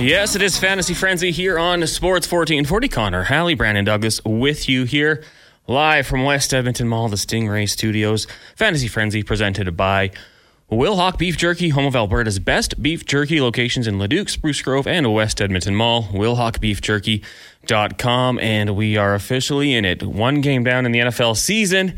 Yes, it is Fantasy Frenzy here on Sports 1440. Connor, Hallie, Brandon Douglas with you here live from West Edmonton Mall, the Stingray Studios. Fantasy Frenzy presented by Will Hawk Beef Jerky, home of Alberta's best beef jerky locations in Leduc, Spruce Grove, and West Edmonton Mall. WilhaukBeefJerky.com, and we are officially in it. One game down in the NFL season.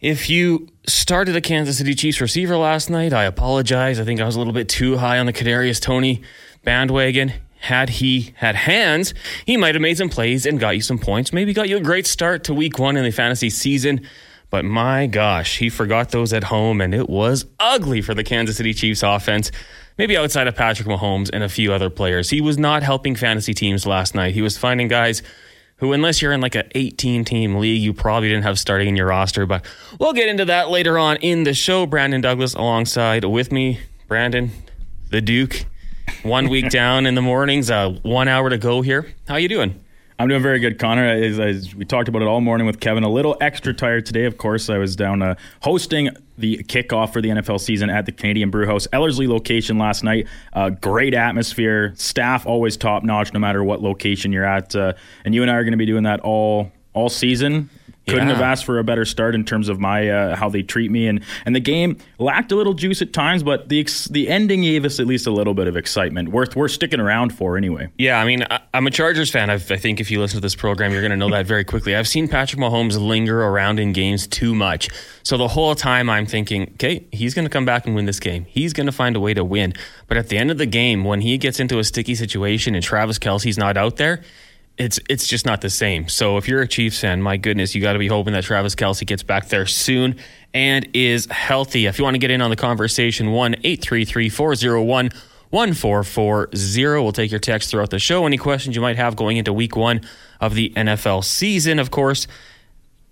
If you started a Kansas City Chiefs receiver last night, I apologize. I think I was a little bit too high on the Kadarius Toney bandwagon. Had he had hands, he might have made some plays and got you some points. Maybe got you a great start to week one in the fantasy season. But my gosh, he forgot those at home, and it was ugly for the Kansas City Chiefs offense. Maybe outside of Patrick Mahomes and a few other players. He was not helping fantasy teams last night. He was finding guys who, unless you're in like an 18 team league, you probably didn't have starting in your roster. But we'll get into that later on in the show. Brandon Douglas alongside with me. Brandon, the Duke, one week down in the mornings, uh, one hour to go here. How you doing? I'm doing very good, Connor. As, as, we talked about it all morning with Kevin. A little extra tired today, of course. I was down uh, hosting the kickoff for the NFL season at the Canadian Brewhouse Ellerslie location last night. Uh, great atmosphere, staff always top notch, no matter what location you're at. Uh, and you and I are going to be doing that all all season. Couldn't yeah. have asked for a better start in terms of my uh, how they treat me and and the game lacked a little juice at times, but the ex- the ending gave us at least a little bit of excitement. Worth we're sticking around for anyway. Yeah, I mean I, am a Chargers fan. I've, i think if you listen to this program, you're going to know that very quickly. I've seen Patrick Mahomes linger around in games too much, so the whole time I'm thinking, okay, he's going to come back and win this game. He's going to find a way to win. But at the end of the game, when he gets into a sticky situation and Travis Kelce's not out there it's it's just not the same. So if you're a Chiefs fan, my goodness, you got to be hoping that Travis Kelce gets back there soon and is healthy. If you want to get in on the conversation, one eight three three four zero one. 1440. We'll take your text throughout the show. Any questions you might have going into week one of the NFL season, of course.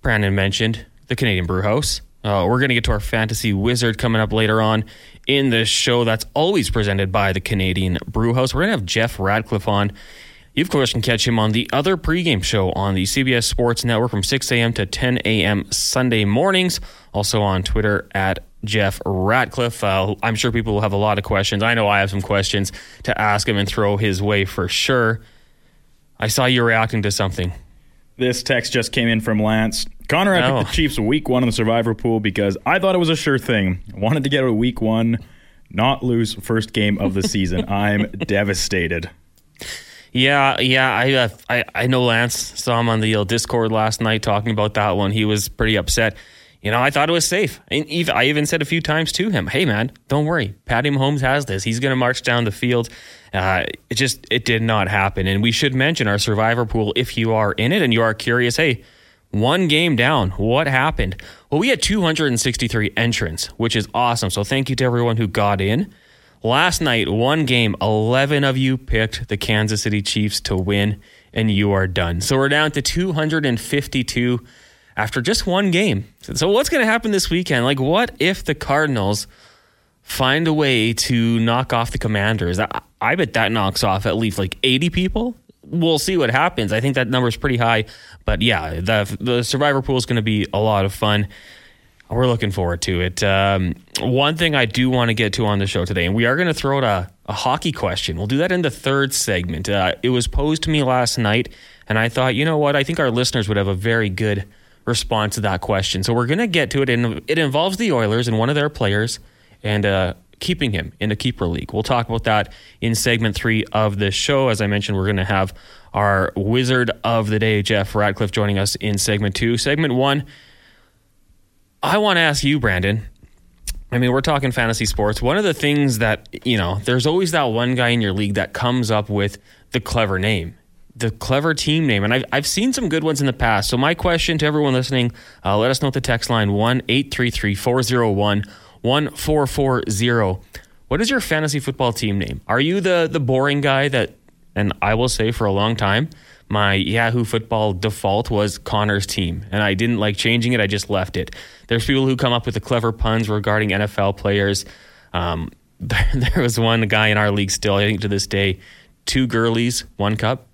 Brandon mentioned the Canadian Brewhouse. Uh, we're going to get to our fantasy wizard coming up later on in the show. That's always presented by the Canadian Brew House. We're going to have Jeff Ratcliffe on. You, of course, can catch him on the other pregame show on the CBS Sports Network from 6 a.m. to 10 a.m. Sunday mornings. Also on Twitter at Jeff Ratcliffe. Uh, I'm sure people will have a lot of questions. I know I have some questions to ask him and throw his way for sure. I saw you reacting to something. This text just came in from Lance. Connor, I oh. picked the Chiefs week one in the survivor pool because I thought it was a sure thing. I wanted to get a week one, not lose first game of the season. I'm devastated. Yeah, yeah, I, uh, I I know Lance saw him on the uh, Discord last night talking about that one. He was pretty upset. You know, I thought it was safe. And I even said a few times to him, "Hey, man, don't worry. Patty Mahomes has this. He's going to march down the field." Uh, it just it did not happen. And we should mention our survivor pool if you are in it and you are curious. Hey, one game down. What happened? Well, we had 263 entrants, which is awesome. So thank you to everyone who got in. Last night, one game, 11 of you picked the Kansas City Chiefs to win, and you are done. So we're down to 252 after just one game. So, what's going to happen this weekend? Like, what if the Cardinals find a way to knock off the Commanders? I, I bet that knocks off at least like 80 people. We'll see what happens. I think that number is pretty high. But yeah, the, the survivor pool is going to be a lot of fun. We're looking forward to it. Um, one thing I do want to get to on the show today, and we are going to throw out a, a, hockey question. We'll do that in the third segment. Uh, it was posed to me last night, and I thought, you know what? I think our listeners would have a very good response to that question. So we're going to get to it, and it involves the Oilers and one of their players, and uh, keeping him in the keeper league. We'll talk about that in segment three of the show. As I mentioned, we're going to have our wizard of the day, Jeff Ratcliffe, joining us in segment two. Segment one I want to ask you, Brandon. I mean, we're talking fantasy sports. One of the things that, you know, there's always that one guy in your league that comes up with the clever name, the clever team name. And I've, I've seen some good ones in the past. So, my question to everyone listening uh, let us know at the text line 1 833 401 1440. What is your fantasy football team name? Are you the, the boring guy that, and I will say for a long time, my Yahoo football default was Connor's team, and I didn't like changing it. I just left it. There's people who come up with the clever puns regarding NFL players. Um, there was one guy in our league still, I think to this day, two girlies, one cup.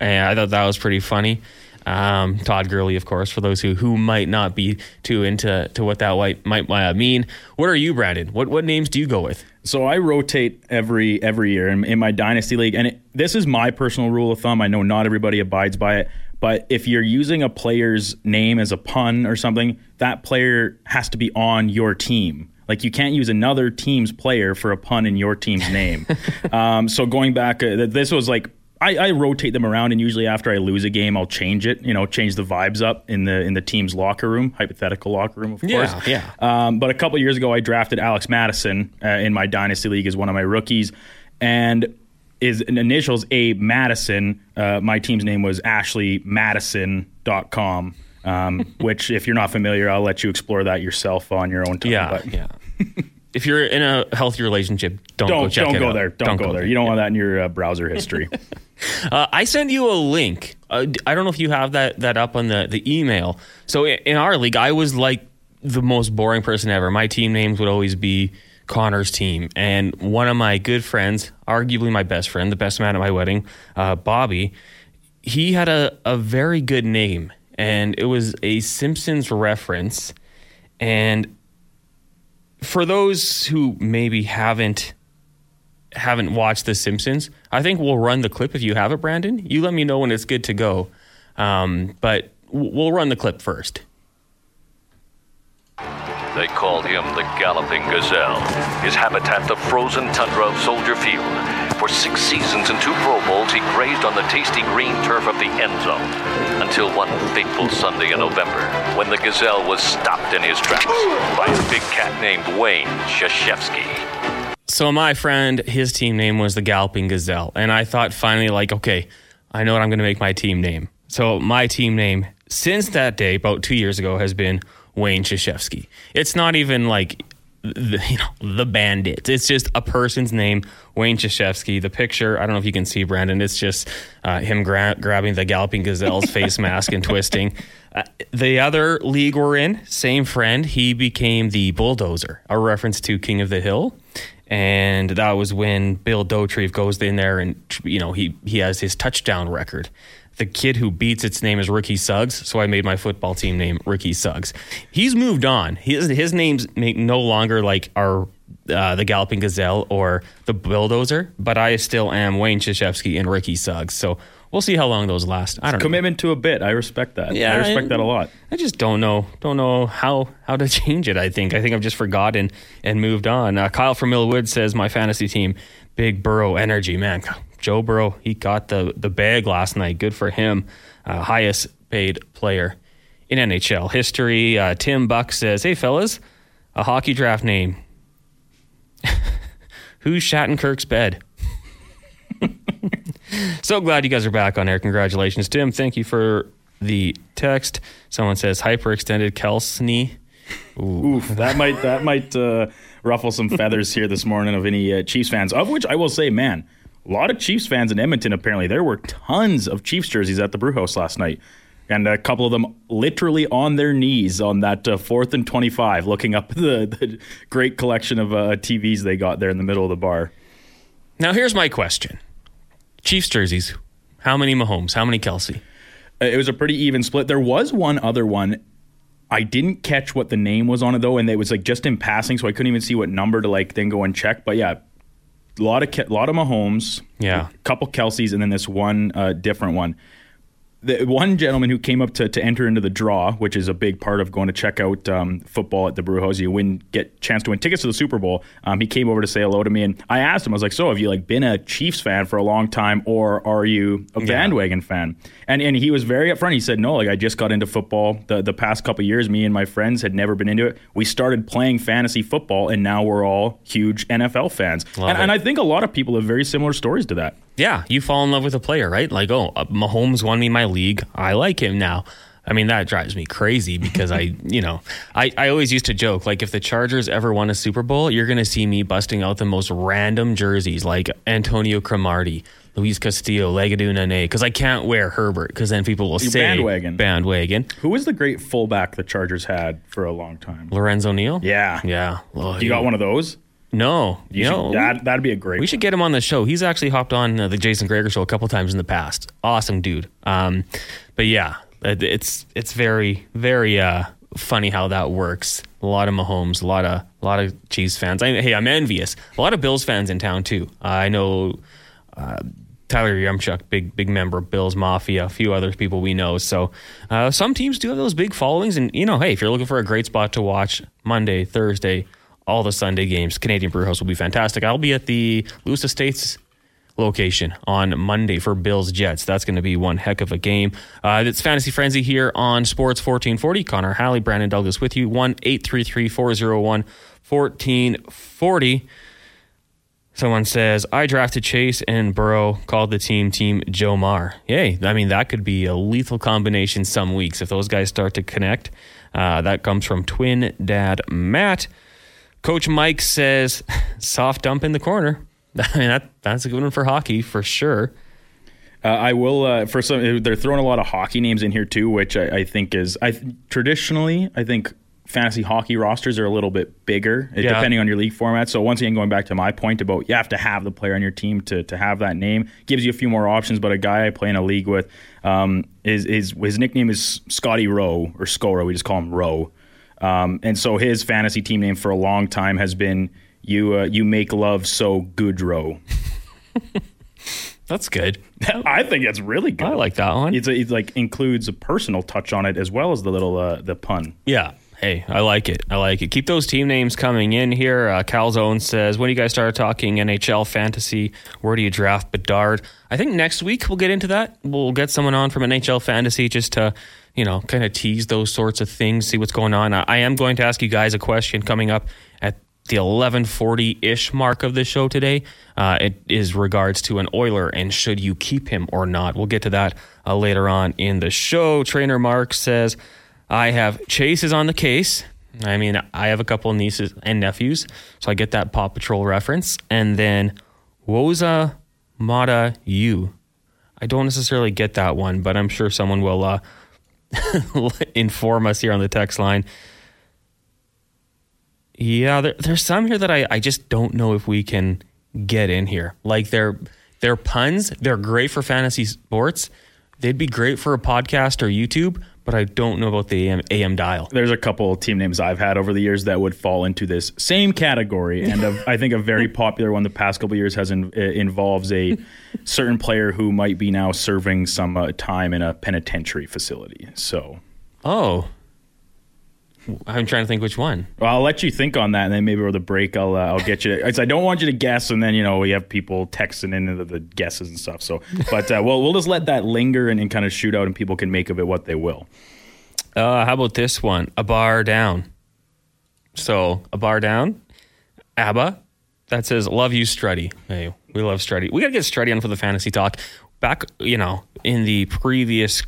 And I thought that was pretty funny. Um, Todd Gurley, of course, for those who who might not be too into to what that might might uh, mean. What are you, Brandon? What what names do you go with? So I rotate every every year in, in my dynasty league, and it, this is my personal rule of thumb. I know not everybody abides by it, but if you're using a player's name as a pun or something, that player has to be on your team. Like you can't use another team's player for a pun in your team's name. um, so going back, uh, this was like I, I, rotate them around, and usually after I lose a game, I'll change it. You know, change the vibes up in the in the team's locker room, hypothetical locker room, of course. Yeah, yeah. Um, but a couple years ago, I drafted Alex Madison uh, in my dynasty league as one of my rookies, and his initials A Madison. Uh, my team's name was AshleyMadison.com. Um, which, if you're not familiar, I'll let you explore that yourself on your own time. Yeah, but. yeah. if you're in a healthy relationship, don't don't go check don't it go out. there. Don't, go, there. You don't want that in your uh, browser history. Uh, I sent you a link. Uh, I don't know if you have that that up on the the email. So in our league, I was like the most boring person ever. My team names would always be Connor's team, and one of my good friends, arguably my best friend, the best man at my wedding, uh, Bobby, he had a a very good name, and it was a Simpsons reference, and for those who maybe haven't haven't watched The Simpsons, I think we'll run the clip if you have it, Brandon. You let me know when it's good to go. Um, but we'll run the clip first. They called him the Galloping Gazelle. His habitat the frozen tundra of Soldier Field. For six seasons and two Pro Bowls, he grazed on the tasty green turf of the end zone. Until one fateful Sunday in November, when the Gazelle was stopped in his tracks by a big cat named Wayne Shashevsky. So my friend, his team name was the Galloping Gazelle, and I thought finally, like, okay, I know what I'm going to make my team name. So my team name since that day, about two years ago, has been Wayne Shashevsky. It's not even like the, you know the bandit. It's just a person's name, Wayne Shashevsky. The picture, I don't know if you can see Brandon. It's just uh, him gra- grabbing the Galloping Gazelle's face mask and twisting. Uh, the other league we're in, same friend, he became the bulldozer, a reference to King of the Hill and that was when Bill Dauterive goes in there and you know he he has his touchdown record. The kid who beats its name is Ricky Suggs, so I made my football team name Ricky Suggs. He's moved on. His his names make no longer like our uh, the Galloping Gazelle or the Bulldozer, but I still am Wayne Krzyzewski and Ricky Suggs. So we'll see how long those last. I don't know. Commitment to a bit. I respect that. Yeah, I respect and- that a lot. I just don't know don't know how how to change it. I think I think I've just forgotten and moved on. Uh, Kyle from Millwood says my fantasy team, Big Burrow energy man. Joe Burrow he got the the bag last night. Good for him. Uh, highest paid player in NHL history. Uh, Tim Buck says, "Hey fellas, a hockey draft name. Who's Shattenkirk's bed?" So glad you guys are back on air. Congratulations, Tim. Thank you for the text. Someone says hyperextended Kelsney. Oof, that might that might uh, ruffle some feathers here this morning of any uh, Chiefs fans. Of which I will say, man, a lot of Chiefs fans in Edmonton. Apparently, there were tons of Chiefs jerseys at the Brewhouse last night, and a couple of them literally on their knees on that uh, fourth and twenty-five, looking up the, the great collection of uh, TVs they got there in the middle of the bar. Now here's my question: Chiefs jerseys. How many Mahomes? How many Kelce? Uh, It was a pretty even split. There was one other one. I didn't catch what the name was on it though, and it was like just in passing, so I couldn't even see what number to like then go and check. But yeah, lot of Ke- lot of Mahomes, Yeah. a couple Kelces, and then this one uh, different one. The one gentleman who came up to, to enter into the draw, which is a big part of going to check out um, football at the Brewhouse, you win get chance to win tickets to the Super Bowl. Um, he came over to say hello to me, and I asked him, I was like, "So, have you like been a Chiefs fan for a long time, or are you a bandwagon fan?" And and he was very upfront. He said, "No, like I just got into football the the past couple years. Me and my friends had never been into it. We started playing fantasy football, and now we're all huge NFL fans. And, and I think a lot of people have very similar stories to that. Yeah, you fall in love with a player, right? Like, oh, uh, Mahomes won me my league. I like him now. I mean, that drives me crazy because I, you know, I, I always used to joke like if the Chargers ever won a Super Bowl, you're going to see me busting out the most random jerseys like Antonio Cromartie, Luis Castillo, Legedu Naanee, because I can't wear Herbert because then people will You say bandwagon. bandwagon. Who was the great fullback the Chargers had for a long time? Lorenzo Neal. Yeah. yeah. Oh, You got one of those? No, you, should- know that that'd be a great. We should get him on the show. He's actually hopped on uh, the Jason Gregor show a couple times in the past. Awesome dude. Um, but yeah, It- It's it's very very uh, funny how that works. A lot of Mahomes, a lot of a lot of Chiefs fans. I, hey, I'm envious. A lot of Bills fans in town too. I know uh, Tyler Yaremchuk, big big member of Bills Mafia. A few other people we know. So uh, some teams do have those big followings, and you know, hey, if you're looking for a great spot to watch Monday, Thursday, all the Sunday games, Canadian Brew House will be fantastic. I'll be at the Lewis Estates location on Monday for Bills Jets. That's going to be one heck of a game. Uh, it's Fantasy Frenzy here on Sports 1440. Connor Halley, Brandon Douglas with you. 1 833 401 1440. Someone says, I drafted Chase and Burrow, called the team Team Joe Mar. Yay. I mean, that could be a lethal combination some weeks if those guys start to connect. Uh, that comes from twin dad Matt. Coach Mike says, soft dump in the corner. I mean, that, that's a good one for hockey for sure. Uh, I will uh, for some. They're throwing a lot of hockey names in here too, which I, I think is. I traditionally I think fantasy hockey rosters are a little bit bigger uh, Yeah. depending on your league format. So once again, going back to my point about you have to have the player on your team to to have that name gives you a few more options. But a guy I play in a league with, um, is his his nickname is Scotty Rowe or Scoro. We just call him Rowe. Um, and so his fantasy team name for a long time has been you. Uh, you make love so Goodrow. That's good. I think that's really good. I like that one. It's, a, it's like includes a personal touch on it as well as the little uh, the pun. Yeah. Hey, I like it. I like it. Keep those team names coming in here. Uh, Calzone says, when do you guys start talking NHL fantasy? Where do you draft Bedard? I think next week we'll get into that. We'll get someone on from NHL fantasy just to, you know, kind of tease those sorts of things, see what's going on. I, am going to ask you guys a question coming up at the 1140-ish mark of the show today. Uh, it is regards to an Oiler and should you keep him or not. We'll get to that uh, later on in the show. Trainer Mark says, I have Chase is on the case. I mean, I have a couple nieces and nephews, so I get that Paw Patrol reference. And then Woza Mata You. I don't necessarily get that one, but I'm sure someone will uh, inform us here on the text line. Yeah, there, there's some here that I, I just don't know if we can get in here. Like they're they're puns. They're great for fantasy sports. They'd be great for a podcast or YouTube, but I don't know about the AM, AM dial. There's a couple of team names I've had over the years that would fall into this same category, and a, I think a very popular one the past couple of years has in, uh, involves a certain player who might be now serving some uh, time in a penitentiary facility. So. Oh, I'm trying to think which one. Well, I'll let you think on that, and then maybe over the break, I'll uh, I'll get you. I don't want you to guess, and then you know we have people texting in the, the guesses and stuff. So, but uh, well, we'll just let that linger and, and kind of shoot out, and people can make of it what they will. Uh, how about this one? A bar down. So a bar down. ABBA. That says "Love you, Strutty." Hey, we love Strutty. We gotta get Strutty on for the fantasy talk. Back, you know, in the previous,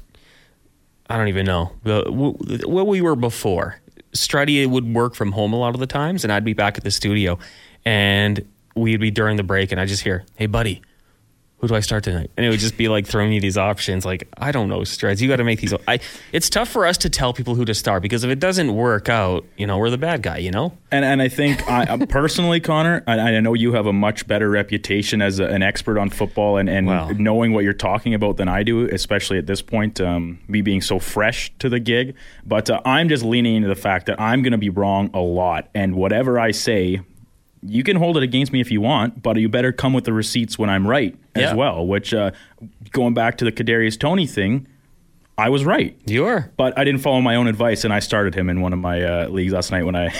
I don't even know the w- where we were before. Strutty would work from home a lot of the times, and I'd be back at the studio, and we'd be during the break, and I just hear, "Hey, buddy." Who do I start tonight? And it would just be like throwing you these options. Like, I don't know, Streds. You got to make these. I. It's tough for us to tell people who to start because if it doesn't work out, you know, we're the bad guy. You know. And and I think I uh, personally, Connor, I, I know you have a much better reputation as a, an expert on football and, and Wow. knowing what you're talking about than I do, especially at this point, um, me being so fresh to the gig. But uh, I'm just leaning into the fact that I'm going to be wrong a lot, and whatever I say. You can hold it against me if you want, but you better come with the receipts when I'm right as Yeah. well. Which, uh, going back to the Kadarius Toney thing, I was right. You are. But I didn't follow my own advice, and I started him in one of my uh, leagues last night when I,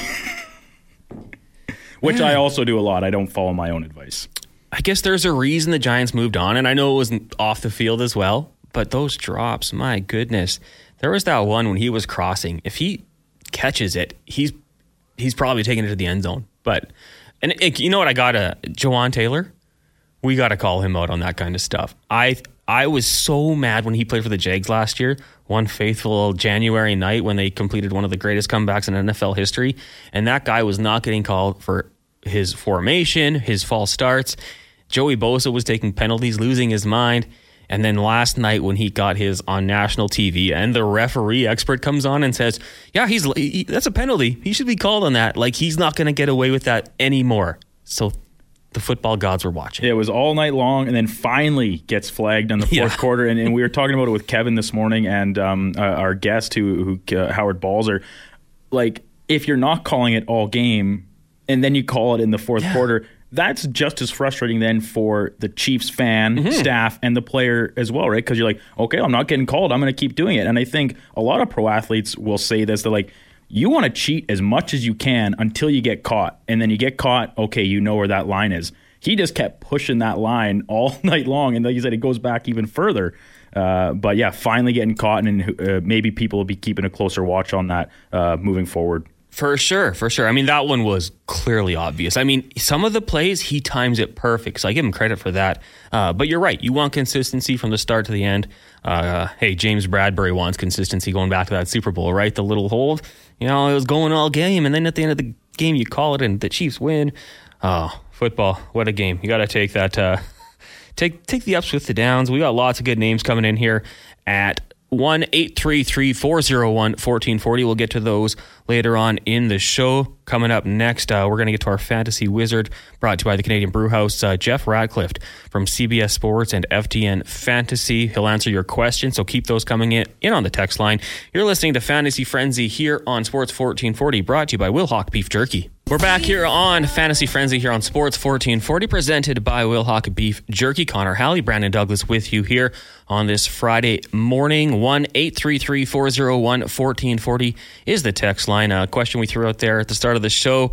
which I also do a lot. I don't follow my own advice. I guess there's a reason the Giants moved on, and I know it wasn't off the field as well. But those drops, my goodness, there was that one when he was crossing. If he catches it, he's he's probably taking it to the end zone. But and it, you know what? I got uh, a Jawaan Taylor. We got to call him out on that kind of stuff. I I was so mad when he played for the Jags last year. One faithful January night when they completed one of the greatest comebacks in NFL history, and that guy was not getting called for his formation, his false starts. Joey Bosa was taking penalties, losing his mind. And then last night when he got his on national TV and the referee expert comes on and says, "Yeah, he's he, that's a penalty. He should be called on that. Like he's not going to get away with that anymore." So the football gods were watching. It was all night long, and then finally gets flagged on the fourth Yeah. quarter. And, and we were talking about it with Kevin this morning, and um, uh, our guest, who, who uh, Howard Balzer. Like, if you're not calling it all game, and then you call it in the fourth quarter, that's just as frustrating then for the Chiefs fan, Mm-hmm. staff, and the player as well, right? Because you're like, okay, I'm not getting called. I'm going to keep doing it. And I think a lot of pro athletes will say this. They're like, you want to cheat as much as you can until you get caught. And then you get caught, okay, you know where that line is. He just kept pushing that line all night long. And like you said, it goes back even further. Uh, but yeah, finally getting caught, and uh, maybe people will be keeping a closer watch on that uh, moving forward. For sure, for sure. I mean, that one was clearly obvious. I mean, some of the plays, he times it perfect. So I give him credit for that. Uh, but you're right. You want consistency from the start to the end. Uh, hey, James Bradberry wants consistency going back to that Super Bowl, right? The little hold. You know, it was going all game. And then at the end of the game, you call it and the Chiefs win. Oh, football. What a game. You got to take that. Uh, take take the ups with the downs. We got lots of good names coming in here at one eight three three four zero one fourteen forty. We'll get to those later on in the show. Coming up next, uh, we're going to get to our fantasy wizard, brought to you by the Canadian Brewhouse, uh, Jeff Ratcliffe from CBS Sports and FTN Fantasy. He'll answer your questions, so keep those coming in, in on the text line. You're listening to Fantasy Frenzy here on Sports 1440, brought to you by Wilhawk Beef Jerky. We're back here on Fantasy Frenzy here on Sports 1440, presented by Wilhawk Beef Jerky. Connor Halley, Brandon Douglas with you here on this Friday morning. 1 833 401 1440 is the text line. A question we threw out there at the start of the show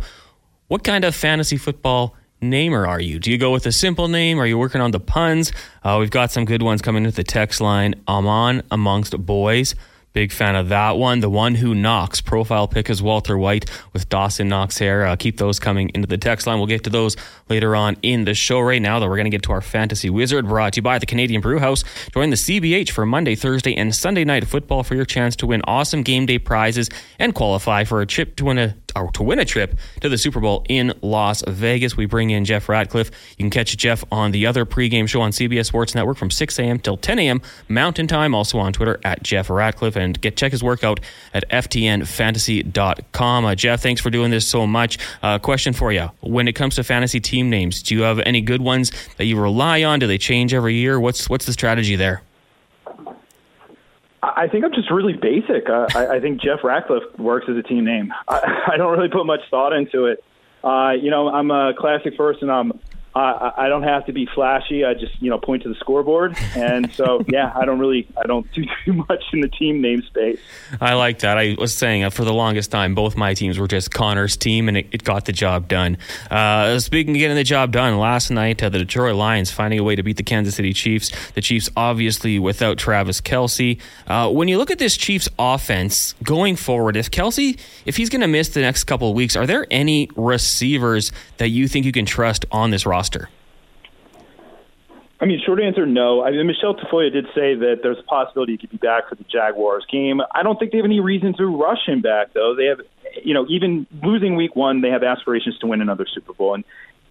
What kind of fantasy football namer are you? Do you go with a simple name? Are you working on the puns? Uh, we've got some good ones coming into the text line. Amon amongst boys. Big fan of that one. The one who knocks. Profile pick is Walter White with Dawson Knox hair. Uh, keep those coming into the text line. We'll get to those later on in the show. Right now, though, we're going to get to our fantasy wizard brought to you by the Canadian Brew House. Join the CBH for Monday, Thursday, and Sunday night football for your chance to win awesome game day prizes and qualify for a trip to win a to win a trip to the Super Bowl in Las Vegas. We bring in Jeff Ratcliffe. You can catch Jeff on the other pregame show on CBS Sports Network from 6 a.m. till 10 a.m. Mountain Time. Also on Twitter at Jeff Ratcliffe and get check his workout at ftnfantasy.com. Uh, Jeff, thanks for doing this so much. Uh, question for you: When it comes to fantasy team names, do you have any good ones that you rely on? Do they change every year? What's what's the strategy there? I think I'm just really basic. Uh, I, I think Jeff Ratcliffe works as a team name. I, I don't really put much thought into it. Uh, you know, I'm a classic person. I'm I, I don't have to be flashy. I just you know point to the scoreboard, and so yeah, I don't really I don't do too much in the team name space. I like that. I was saying uh, for the longest time, both my teams were just Connor's team, and it, it got the job done. Uh, speaking of getting the job done, last night uh, the Detroit Lions finding a way to beat the Kansas City Chiefs. The Chiefs obviously without Travis Kelce. Uh, when you look at this Chiefs offense going forward, if Kelce if he's going to miss the next couple of weeks, are there any receivers that you think you can trust on this roster? I mean, short answer, no. I mean, Michelle Tafoya did say that there's a possibility he could be back for the Jaguars game. I don't think they have any reason to rush him back, though. They have, you know, even losing week one, they have aspirations to win another Super Bowl. And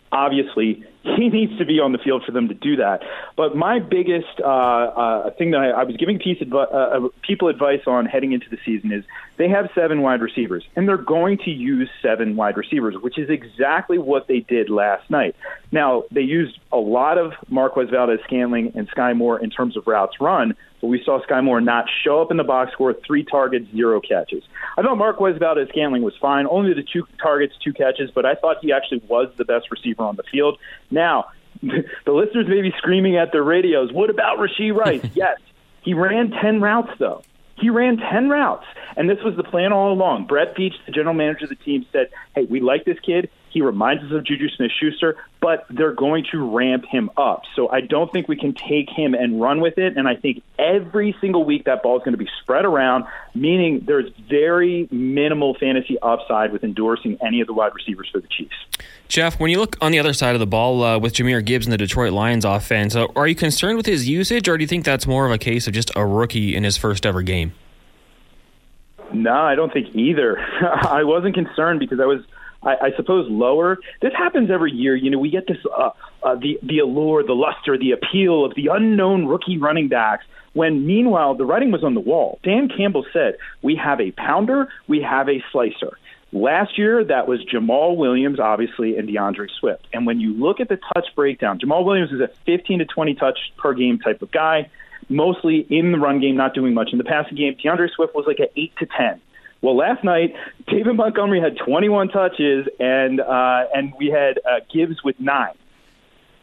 obviously, he needs to be on the field for them to do that. But my biggest uh, uh, thing that I, I was giving piece advi- uh, people advice on heading into the season is they have seven wide receivers, and they're going to use seven wide receivers, which is exactly what they did last night. Now, they used a lot of Marquez Valdes Scantling and Sky Moore in terms of routes run, but we saw Sky Moore not show up in the box score, three targets, zero catches. I thought Marquez Valdes Scantling was fine, only the two targets, two catches, but I thought he actually was the best receiver on the field. Now, the listeners may be screaming at their radios, what about Rashee Rice? yes, he ran 10 routes, though. He ran 10 routes, and this was the plan all along. Brett Veach, the general manager of the team, said, hey, we like this kid. He reminds us of Juju Smith Schuster, but they're going to ramp him up. So I don't think we can take him and run with it. And I think every single week that ball is going to be spread around, meaning there's very minimal fantasy upside with endorsing any of the wide receivers for the Chiefs. Jeff, when you look on the other side of the ball uh, with Jahmyr Gibbs and the Detroit Lions offense, uh, are you concerned with his usage, or do you think that's more of a case of just a rookie in his first ever game? No, I don't think either. I wasn't concerned because I was, I, I suppose, lower. This happens every year. You know, we get this uh, uh, the the allure, the luster, the appeal of the unknown rookie running backs. When meanwhile the writing was on the wall. Dan Campbell said, "We have a pounder, we have a slicer." Last year, that was Jamaal Williams, obviously, and D'Andre Swift. And when you look at the touch breakdown, Jamaal Williams is a 15 to 20 touch per game type of guy, mostly in the run game, not doing much in the passing game. D'Andre Swift was like an 8 to 10. Well, last night David Montgomery had 21 touches, and uh, and we had uh, Gibbs with nine.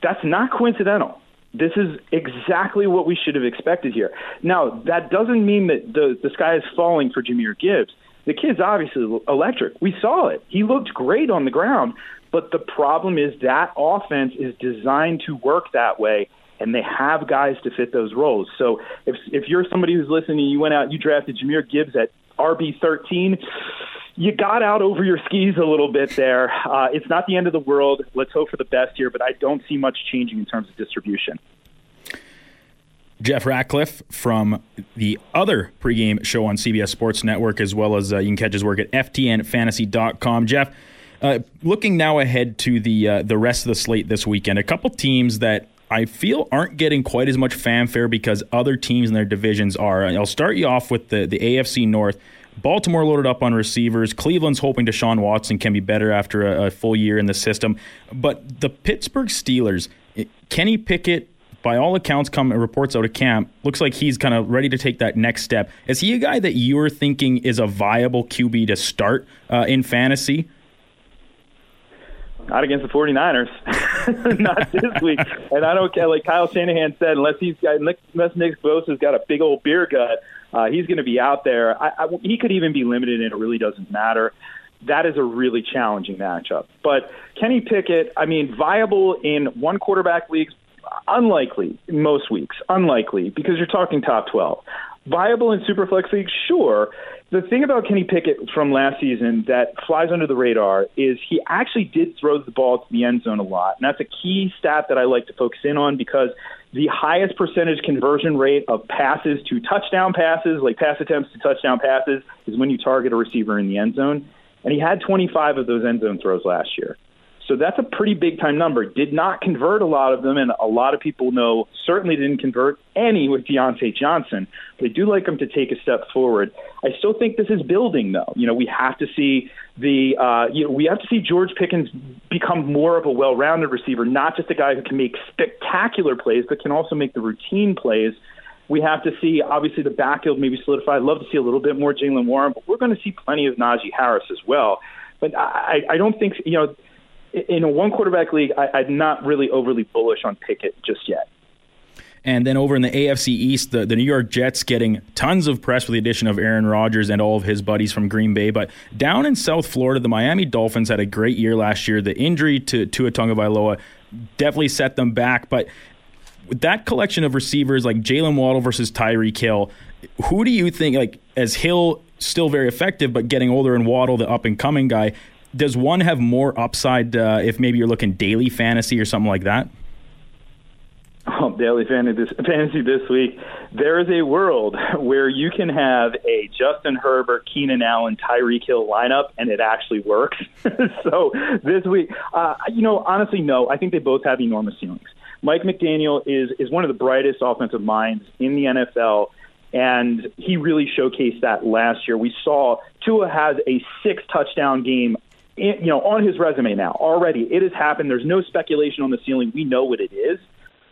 That's not coincidental. This is exactly what we should have expected here. Now, that doesn't mean that the the sky is falling for Jahmyr Gibbs. The kid's obviously electric. We saw it. He looked great on the ground, but the problem is that offense is designed to work that way and they have guys to fit those roles. So if if you're somebody who's listening, you went out, you drafted Jahmyr Gibbs at RB thirteen. You got out over your skis a little bit there. Uh, it's not the end of the world. Let's hope for the best here, but I don't see much changing in terms of distribution. Jeff Ratcliffe from the other pregame show on CBS Sports Network, as well as uh, you can catch his work at FTNFantasy.com. Jeff, uh, looking now ahead to the uh, the rest of the slate this weekend, a couple teams that I feel aren't getting quite as much fanfare because other teams in their divisions are. I'll start you off with the, the AFC North. Baltimore loaded up on receivers. Cleveland's hoping Deshaun Watson can be better after a, a full year in the system. But the Pittsburgh Steelers, Kenny Pickett, by all accounts, come reports out of camp, looks like he's kind of ready to take that next step. Is he a guy that you're thinking is a viable QB to start uh, in fantasy? Not against the 49ers. Not this week. And I don't care, like Kyle Shanahan said, unless he's got, unless Nick Bosa's got a big old beer gut, uh, he's going to be out there. I, I, he could even be limited, and it really doesn't matter. That is a really challenging matchup. But Kenny Pickett, I mean, viable in one quarterback leagues, unlikely most weeks, unlikely because you're talking top 12. Viable in Superflex leagues, sure, the thing about Kenny Pickett from last season that flies under the radar is he actually did throw the ball to the end zone a lot. And that's a key stat that I like to focus in on because the highest percentage conversion rate of passes to touchdown passes, like pass attempts to touchdown passes, is when you target a receiver in the end zone. And he had 25 of those end zone throws last year. So that's a pretty big time number. Did not convert a lot of them, and a lot of people know certainly didn't convert any with Diontae Johnson. But I do like him to take a step forward. I still think this is building, though. You know, we have to see the uh, you know we have to see George Pickens become more of a well-rounded receiver, not just a guy who can make spectacular plays, but can also make the routine plays. We have to see, obviously, the backfield maybe solidify. I'd love to see a little bit more Jaylen Warren, but we're going to see plenty of Najee Harris as well. But I, I don't think, you know, in a one quarterback league, I, I'm not really overly bullish on Pickett just yet. And then over in the AFC East, the, the New York Jets getting tons of press with the addition of Aaron Rodgers and all of his buddies from Green Bay. But down in South Florida, the Miami Dolphins had a great year last year. The injury to Tua Tagovailoa definitely set them back. But with that collection of receivers like Jaylen Waddle versus Tyreek Hill, who do you think, like, as Hill still very effective, but getting older and Waddle, the up and coming guy, does one have more upside uh, if maybe you're looking daily fantasy or something like that? Oh, daily fantasy this week. There is a world where you can have a Justin Herbert, Keenan Allen, Tyreek Hill lineup, and it actually works. so this week, uh, you know, honestly, no. I think they both have enormous ceilings. Mike McDaniel is is one of the brightest offensive minds in the NFL and he really showcased that last year. We saw Tua has a six touchdown game you know, on his resume now already. It has happened. There's no speculation on the ceiling. We know what it is.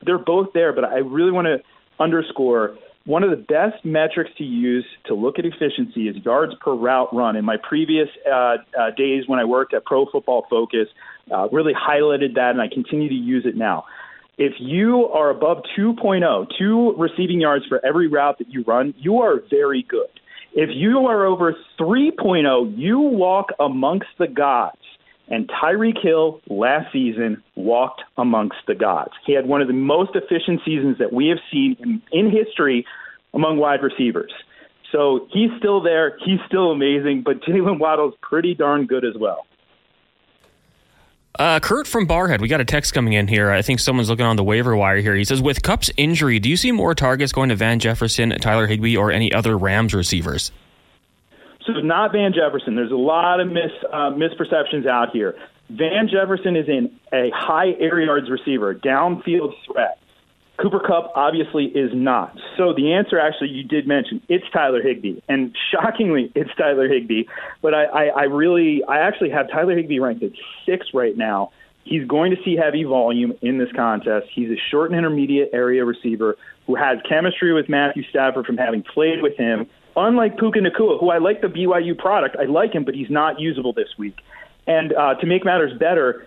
They're both there, but I really want to underscore one of the best metrics to use to look at efficiency is yards per route run. In my previous uh, uh, days when I worked at Pro Football Focus, uh, really highlighted that, and I continue to use it now. If you are above 2.0, two receiving yards for every route that you run, you are very good. If you are over 3.0, you walk amongst the gods. And Tyreek Hill last season walked amongst the gods. He had one of the most efficient seasons that we have seen in, in history among wide receivers. So he's still there. He's still amazing, but Jaylen Waddle's pretty darn good as well. Uh, Kurt from Barrhead, we got a text coming in here. I think someone's looking on the waiver wire here. He says, with Kupp's injury, do you see more targets going to Van Jefferson, Tyler Higbee, or any other Rams receivers? So not Van Jefferson. There's a lot of mis, uh, misperceptions out here. Van Jefferson is in a high air yards receiver, downfield threat. Cooper Kupp obviously is not. So the answer, actually, you did mention it's Tyler Higbee, and shockingly, it's Tyler Higbee. But I, I, I really, I actually have Tyler Higbee ranked at six right now. He's going to see heavy volume in this contest. He's a short and intermediate area receiver who has chemistry with Matthew Stafford from having played with him. Unlike Puka Nacua, who I like the BYU product, I like him, but he's not usable this week. And uh, to make matters better,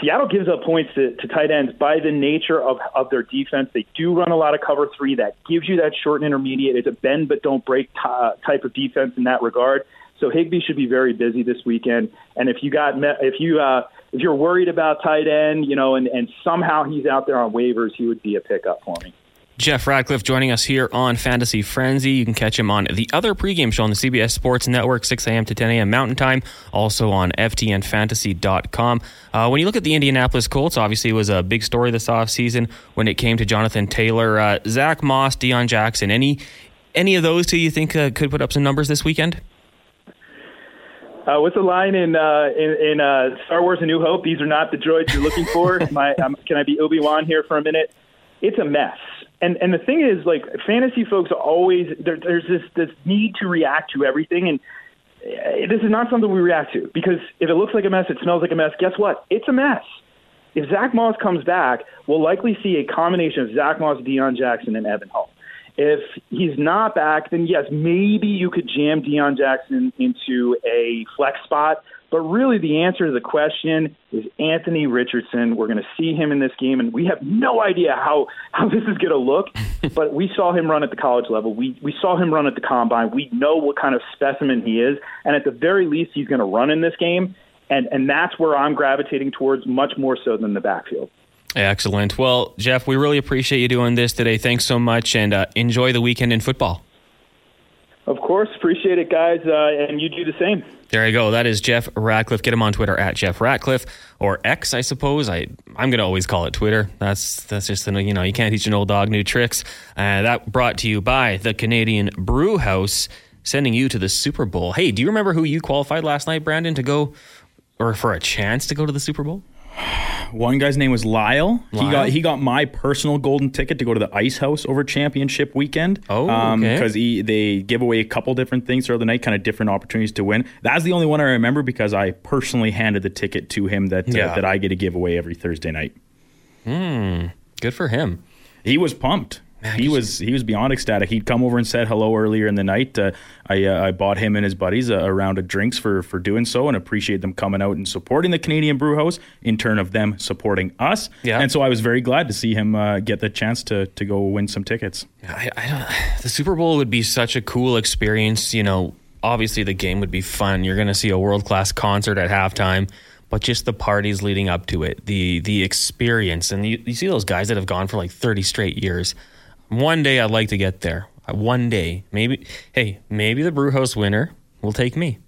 Seattle gives up points to, to tight ends by the nature of, of their defense. They do run a lot of cover three that gives you that short and intermediate. It's a bend but don't break t- uh, type of defense in that regard. So Higbee should be very busy this weekend. And if you got if you uh, if you're worried about tight end, you know, and, and somehow he's out there on waivers, he would be a pickup for me. Jeff Ratcliffe joining us here on Fantasy Frenzy. You can catch him on the other pregame show on the CBS Sports Network, 6 a.m. to 10 a.m. Mountain Time, also on FTNFantasy.com. Uh, when you look at the Indianapolis Colts, obviously it was a big story this offseason when it came to Jonathan Taylor. Uh, Zack Moss, Deon Jackson, any any of those two you think uh, could put up some numbers this weekend? Uh, what's the line in uh, in, in uh, Star Wars: A New Hope? These are not the droids you're looking for. My, um, can I be Obi Wan here for a minute? It's a mess and and the thing is, like fantasy folks always there, there's this this need to react to everything, and uh, this is not something we react to because if it looks like a mess, it smells like a mess. Guess what? It's a mess. If Zack Moss comes back, we'll likely see a combination of Zack Moss, Deon Jackson, and Evan Hull If he's not back, then yes, maybe you could jam Deon Jackson into a flex spot but really, the answer to the question is Anthony Richardson. We're going to see him in this game, and we have no idea how, how this is going to look. but we saw him run at the college level. We, we saw him run at the combine. We know what kind of specimen he is. And at the very least, he's going to run in this game. And, and that's where I'm gravitating towards much more so than the backfield. Excellent. Well, Jeff, we really appreciate you doing this today. Thanks so much, and uh, enjoy the weekend in football. Of course, appreciate it, guys, uh, and you do the same. There you go. That is Jeff Ratcliffe. Get him on Twitter at Jeff Ratcliffe or X, I suppose. I I'm gonna always call it Twitter. That's that's just you know you can't teach an old dog new tricks. Uh, that brought to you by the Canadian Brew House, sending you to the Super Bowl. Hey, do you remember who you qualified last night, Brandon, to go or for a chance to go to the Super Bowl? One guy's name was Lyle. Lyle. He got he got my personal golden ticket to go to the Ice House over championship weekend. Oh, um, okay. Because they give away a couple different things throughout the night, kind of different opportunities to win. That's the only one I remember because I personally handed the ticket to him that uh, yeah. uh, that I get to give away every Thursday night. Hmm. Good for him. He was pumped he was he was beyond ecstatic. He'd come over and said hello earlier in the night. Uh, I uh, I bought him and his buddies a, a, round of drinks for for doing so, and appreciate them coming out and supporting the Canadian Brew House in turn of them supporting us. Yeah. And so I was very glad to see him uh, get the chance to to go win some tickets. I, I the Super Bowl would be such a cool experience. You know, obviously the game would be fun. You're going to see a world class concert at halftime but just the parties leading up to it, the the experience, and you, you see those guys that have gone for like 30 straight years. One day I'd like to get there. One day, maybe. Hey, maybe the Brewhouse winner will take me.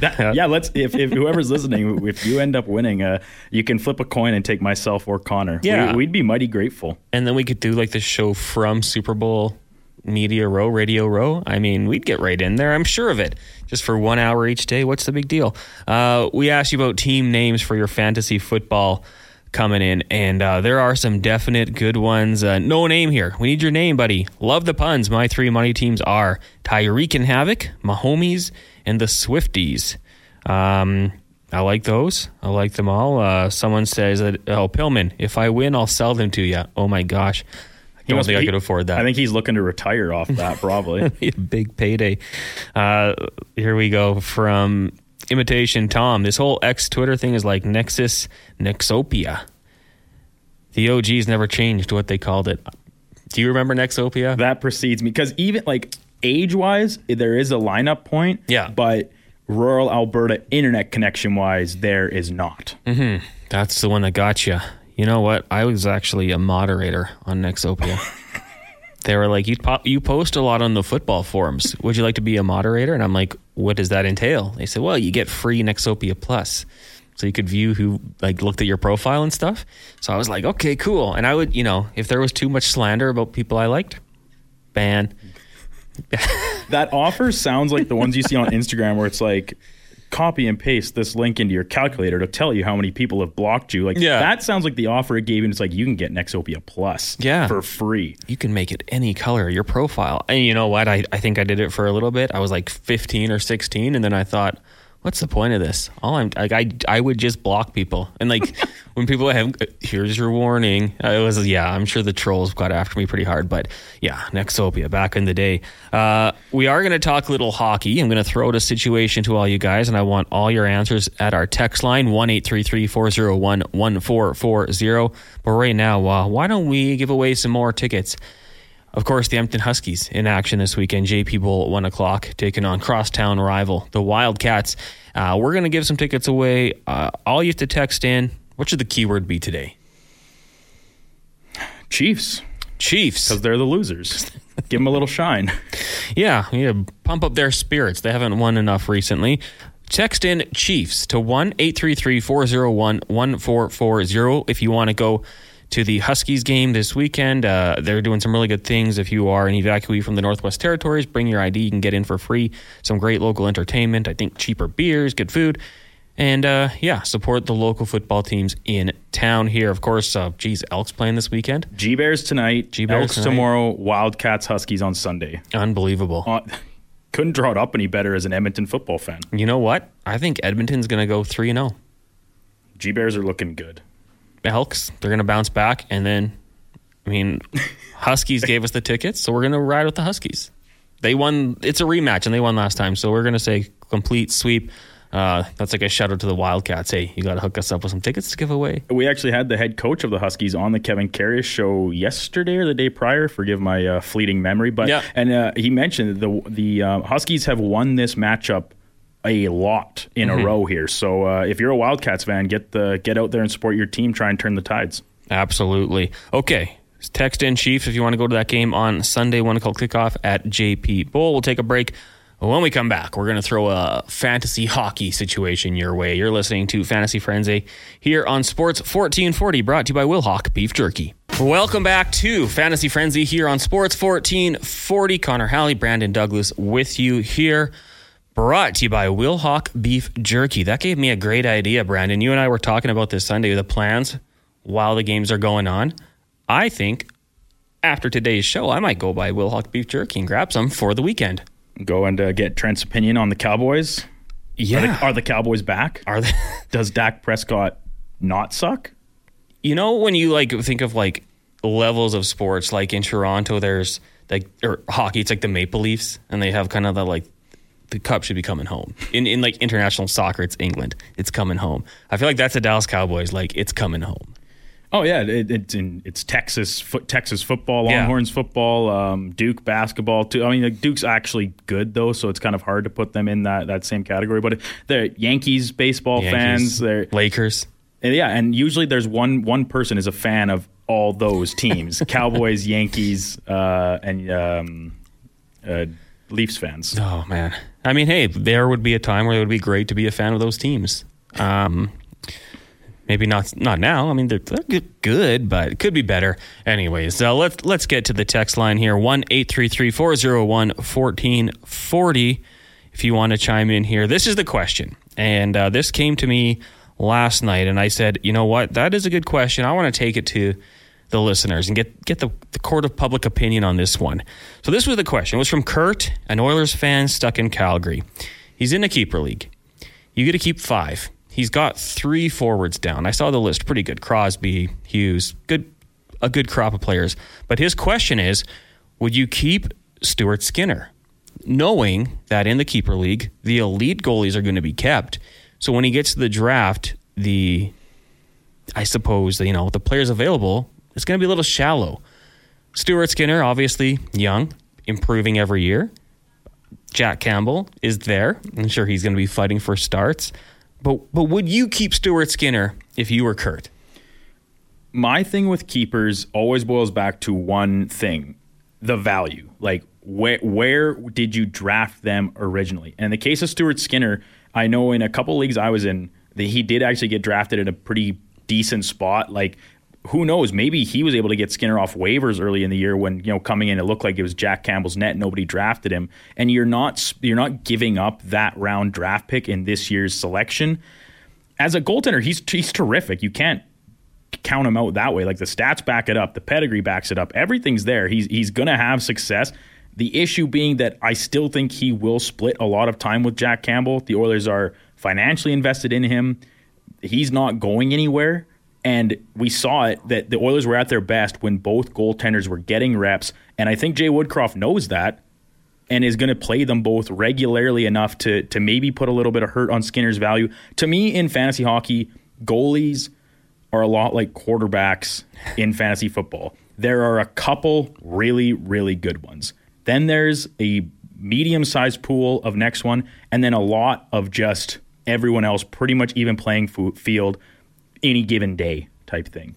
That, yeah, let's. If, if whoever's listening, if you end up winning, uh, you can flip a coin and take myself or Connor. Yeah, we, would be mighty grateful. And then we could do like the show from Super Bowl Media Row, Radio Row. I mean, we'd get right in there. I'm sure of it. Just for one hour each day. What's the big deal? Uh, we asked you about team names for your fantasy football coming in, and uh, there are some definite good ones. Uh, no name here. We need your name, buddy. Love the puns. My three money teams are Tyreek and Havoc, Mahomes, and the Swifties. Um, I like those. I like them all. Uh, someone says that, oh, Pillman, if I win, I'll sell them to you. Oh my gosh. I don't think be, I could afford that. I think he's looking to retire off that, probably. Big payday. Uh, here we go from imitation Tom. This whole X Twitter thing is like Nexus Nexopia. The OGs never changed what they called it. Do you remember Nexopia? That precedes me because even like age wise, there is a lineup point. Yeah. But rural Alberta internet connection wise, there is not. Mm-hmm. That's the one that got you. You know what? I was actually a moderator on Nexopia. they were like, you pop, you post a lot on the football forums. Would you like to be a moderator? And I'm like, what does that entail? They said, well, you get free Nexopia Plus. So you could view who like looked at your profile and stuff. So I was like, okay, cool. And I would, you know, if there was too much slander about people I liked, ban. that offer sounds like the ones you see on Instagram where it's like copy and paste this link into your calculator to tell you how many people have blocked you. Like Yeah. that sounds like the offer it gave you. And it's like you can get Nexopia Plus Yeah. for free. you can make it any color your profile and you know what I, I think i did it for a little bit i was like 15 or 16 and then i thought what's the point of this? All i'm like i, I would just block people. And like when people have here's your warning. I was yeah i'm sure the trolls got after me pretty hard but yeah nexopia back in the day. Uh, we are going to talk a little hockey. I'm going to throw out a situation to all you guys and i want all your answers at our text line 1-833-401-1440 but right now uh, why don't we give away some more tickets of course, the Edmonton Huskies in action this weekend. JP Bowl at 1 o'clock, taking on crosstown rival, the Wildcats. Uh, we're going to give some tickets away. Uh, all you have to text in, what should the keyword be today? Chiefs, Chiefs. because they're the losers. Give them a little shine. Yeah, yeah, pump up their spirits. They haven't won enough recently. Text in Chiefs to 1 833 401 1440 if you want to go to the Huskies game this weekend. Uh, they're doing some really good things. If you are an evacuee from the Northwest Territories, bring your ID. You can get in for free. Some great local entertainment. I think cheaper beers, good food. And uh, yeah, support the local football teams in town here. Of course, uh, geez, Elks playing this weekend. G Bears tonight. G-Bears Elks tonight. tomorrow. Wildcats Huskies on Sunday. Unbelievable. Uh, couldn't draw it up any better as an Edmonton football fan. You know what? I think Edmonton's going to go 3 0. G Bears are looking good. Elks, they're going to bounce back. And then, I mean, Huskies gave us the tickets, so we're going to ride with the Huskies. They won, it's a rematch, and they won last time. So we're going to say complete sweep. Uh, that's like a shout out to the Wildcats. Hey, you got to hook us up with some tickets to give away. We actually had the head coach of the Huskies on the Kevin Karius show yesterday or the day prior. Forgive my uh, fleeting memory, but Yeah. and uh, he mentioned the the uh, Huskies have won this matchup a lot in Mm-hmm. a row here. So uh, if you're a Wildcats fan, get the get out there and support your team. Try and turn the tides. Absolutely. Okay. Text in Chiefs if you want to go to that game on Sunday, 1 o'clock kickoff at JP Bowl. We'll take a break. When we come back, we're going to throw a fantasy hockey situation your way. You're listening to Fantasy Frenzy here on Sports 1440, brought to you by Wilhauk Beef Jerky. Welcome back to Fantasy Frenzy here on Sports 1440. Connor Halley, Brandon Douglas with you here. Brought to you by Wilhauk Beef Jerky. That gave me a great idea, Brandon. You and I were talking about this Sunday, the plans while the games are going on. I think after today's show, I might go buy Wilhauk Beef Jerky and grab some for the weekend. Go and uh, get Trent's opinion on the Cowboys. Are Yeah. the, are the Cowboys back? Are they? Does Dak Prescott not suck? You know, when you like think of like levels of sports, like in Toronto, there's like or hockey, it's like the Maple Leafs, and they have kind of the like the cup should be coming home. In in like international soccer, it's England, it's coming home. I feel like that's the Dallas Cowboys, like it's coming home. Oh yeah, it, it's in it's Texas foot Texas football, Yeah. Longhorns football, um, Duke basketball too. I mean, like, Duke's actually good though, so it's kind of hard to put them in that, that same category. But they're Yankees baseball Yankees, fans. They're Lakers. and yeah, and usually there's one one person is a fan of all those teams: Cowboys, Yankees, uh, and um, uh, Leafs fans. Oh man, I mean, hey, there would be a time where it would be great to be a fan of those teams. Um, maybe not not now. I mean, they're, they're good- but it could be better. Anyways, uh, let's let's get to the text line here one eight three three four zero one fourteen forty. If you want to chime in here, this is the question, and uh, this came to me last night, and I said, you know what, that is a good question. I want to take it to the listeners and get get the, the court of public opinion on this one. So this was the question. It was from Kurt, an Oilers fan stuck in Calgary. He's in a keeper league. You get to keep five. He's got three forwards down. I saw the list, pretty good. Crosby, Hughes, good, a good crop of players. But his question is, would you keep Stuart Skinner, knowing that in the keeper league the elite goalies are going to be kept? So when he gets to the draft, the I suppose you know the players available it's going to be a little shallow. Stuart Skinner, obviously young, improving every year. Jack Campbell is there. I'm sure he's going to be fighting for starts. But but would you keep Stuart Skinner if you were Kurt? my thing with keepers always boils back to one thing the value like where where did you draft them originally and in the case of Stuart Skinner I know in a couple leagues I was in that he did actually get drafted in a pretty decent spot like who knows? Maybe he was able to get Skinner off waivers early in the year when you know coming in it looked like it was Jack Campbell's net. Nobody drafted him, and you're not you're not giving up that round draft pick in this year's selection. As a goaltender, he's he's terrific. You can't count him out that way. Like the stats back it up, the pedigree backs it up. Everything's there. He's he's to have success. The issue being that I still think he will split a lot of time with Jack Campbell. The Oilers are financially invested in him. He's not going anywhere. And we saw it that the Oilers were at their best when both goaltenders were getting reps. And I think Jay Woodcroft knows that and is going to play them both regularly enough to to maybe put a little bit of hurt on Skinner's value. To me, in fantasy hockey, goalies are a lot like quarterbacks in fantasy football. There are a couple really, really good ones. Then there's a medium sized pool of next one, and then a lot of just everyone else pretty much even playing field any given day type thing.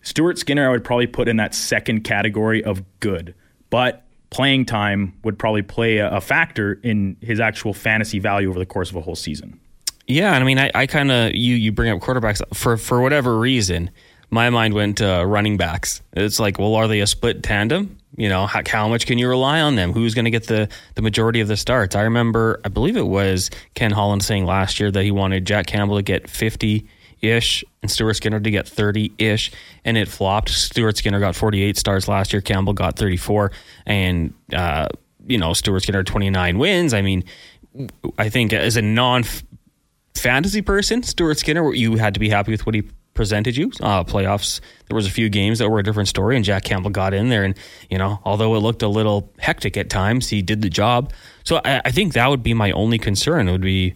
Stuart Skinner, I would probably put in that second category of good, but playing time would probably play a, a factor in his actual fantasy value over the course of a whole season. Yeah, and I mean, I, I kind of you you bring up quarterbacks for for whatever reason. My mind went to running backs. It's like, well, are they a split tandem? You know, how, how much can you rely on them? Who's going to get the the majority of the starts? I remember, I believe it was Ken Holland saying last year that he wanted Jack Campbell to get fifty ish and Stuart Skinner to get 30 ish, and it flopped. Stuart Skinner got 48 starts last year, Campbell got 34, and, uh, you know, Stuart Skinner 29 wins. I mean, I think as a non fantasy person, Stuart Skinner, you had to be happy with what he presented you. Uh, playoffs, there was a few games that were a different story, and Jack Campbell got in there, and you know, although it looked a little hectic at times, he did the job. So I, I think that would be my only concern. It Would be,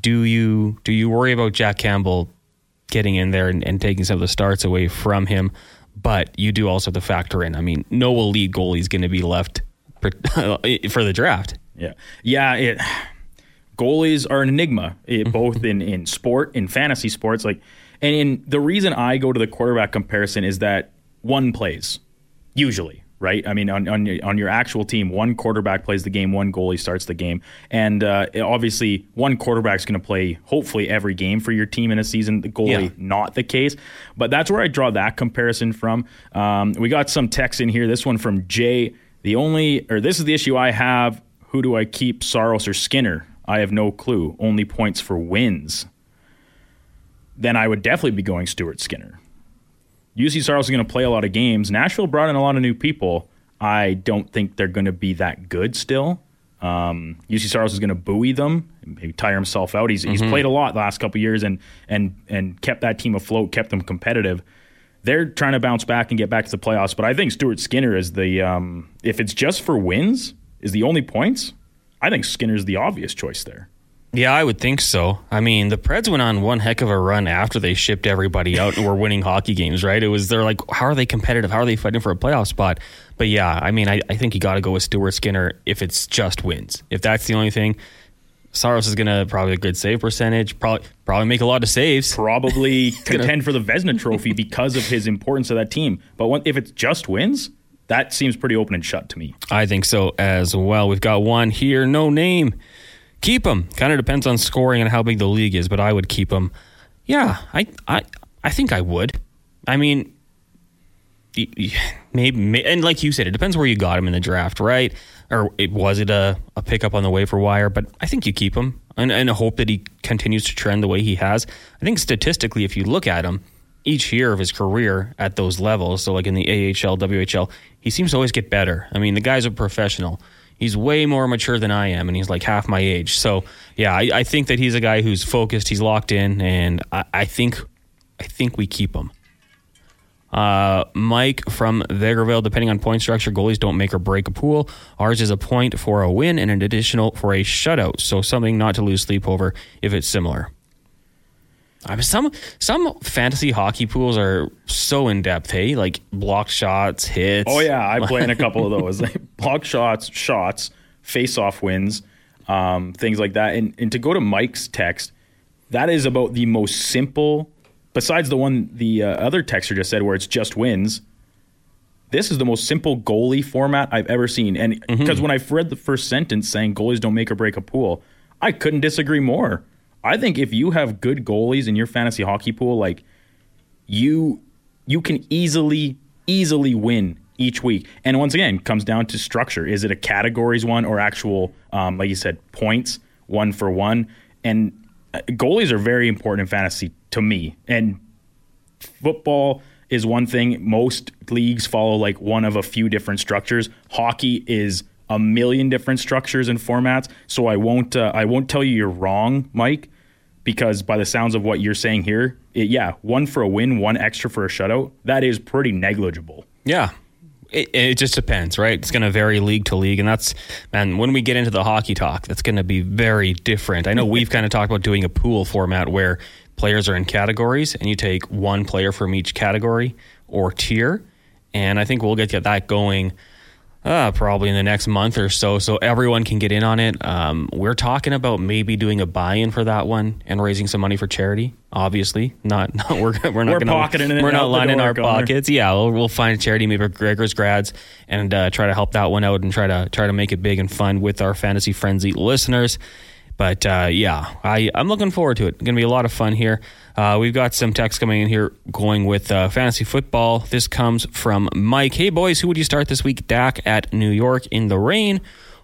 do you do you worry about Jack Campbell getting in there and, and taking some of the starts away from him. But you do also have to factor in. I mean, no elite goalie is going to be left for, for the draft. Yeah, yeah. It, goalies are an enigma, it, both in in sport, in fantasy sports. Like, and in the reason I go to the quarterback comparison is that one plays usually right? I mean, on on your, on your actual team, one quarterback plays the game, one goalie starts the game, and uh, obviously, one quarterback's going to play hopefully every game for your team in a season. The goalie, yeah. not the case, but that's where I draw that comparison from. Um, we got some text in here. This one from Jay. The only, or this is the issue I have. Who do I keep, Saros or Skinner? I have no clue. Only points for wins. Then I would definitely be going Stuart Skinner. Juuse Saros is going to play a lot of games. Nashville brought in a lot of new people. I don't think they're going to be that good still. Um, Juuse Saros is going to buoy them, maybe tire himself out. He's, mm-hmm. he's played a lot the last couple years and and and kept that team afloat, kept them competitive. They're trying to bounce back and get back to the playoffs. But I think Stuart Skinner is the um, if it's just for wins, is the only points. I think Skinner's the obvious choice there. Yeah, I would think so. I mean, the Preds went on one heck of a run after they shipped everybody out and were winning hockey games, right? It was they're like, how are they competitive? How are they fighting for a playoff spot? But yeah, I mean, I, I think you got to go with Stuart Skinner if it's just wins. If that's the only thing, Saros is going to probably a good save percentage. Probably probably make a lot of saves. Probably contend for the Vezina Trophy because of his importance to that team. But when, if it's just wins, that seems pretty open and shut to me. I think so as well. We've got one here, no name keep him. Kind of depends on scoring and how big the league is, but I would keep him. Yeah, I I I think I would. I mean, maybe, and like you said, it depends where you got him in the draft, right? Or it, was it a, a pickup on the waiver wire? But I think you keep him and, and hope that he continues to trend the way he has. I think statistically, if you look at him, each year of his career at those levels, so like in the AHL, WHL, he seems to always get better. I mean, the guy's a professional he's way more mature than I am, and he's like half my age. So yeah, I, I think that he's a guy who's focused, he's locked in, and I, I think I think we keep him. Uh, Mike from Vegreville, depending on point structure, goalies don't make or break a pool. Ours is a point for a win and an additional for a shutout. So something not to lose sleep over if it's similar. I mean, some some fantasy hockey pools are so in depth. Hey, like block shots, hits. Oh yeah, I play in a couple of those. Like block shots, shots, face off wins, um, things like that. And and to go to Mike's text, that is about the most simple. Besides the one the uh, other texter just said, where it's just wins. This is the most simple goalie format I've ever seen. And because mm-hmm. when I read the first sentence saying goalies don't make or break a pool, I couldn't disagree more I think if you have good goalies in your fantasy hockey pool, like you you can easily, easily win each week. And once again, it comes down to structure. Is it a categories one or actual, um, like you said, points one for one? And uh, goalies are very important in fantasy to me. And football is one thing. Most leagues follow like one of a few different structures. Hockey is a million different structures and formats. So I won't uh, I won't tell you you're wrong, Mike, because by the sounds of what you're saying here, it, yeah, one for a win, one extra for a shutout. That is pretty negligible. Yeah. It, it just depends, right? It's going to vary league to league, and that's man. When we get into the hockey talk, that's going to be very different. I know we've kind of talked about doing a pool format where players are in categories, and you take one player from each category or tier, and I think we'll get that going uh, probably in the next month or so, so everyone can get in on it. Um, we're talking about maybe doing a buy-in for that one and raising some money for charity. Obviously, not, not we're we're not We're gonna, pocketing it we're not lining our pockets. Yeah, we'll, we'll find a charity, maybe Gregor's grads, and uh, try to help that one out and try to try to make it big and fun with our fantasy frenzy listeners. But uh, yeah, I, I'm looking forward to it. Going to be a lot of fun here. Uh, we've got some text coming in here going with uh, fantasy football. This comes from Mike. Hey, boys, who would you start this week? Dak at New York in the rain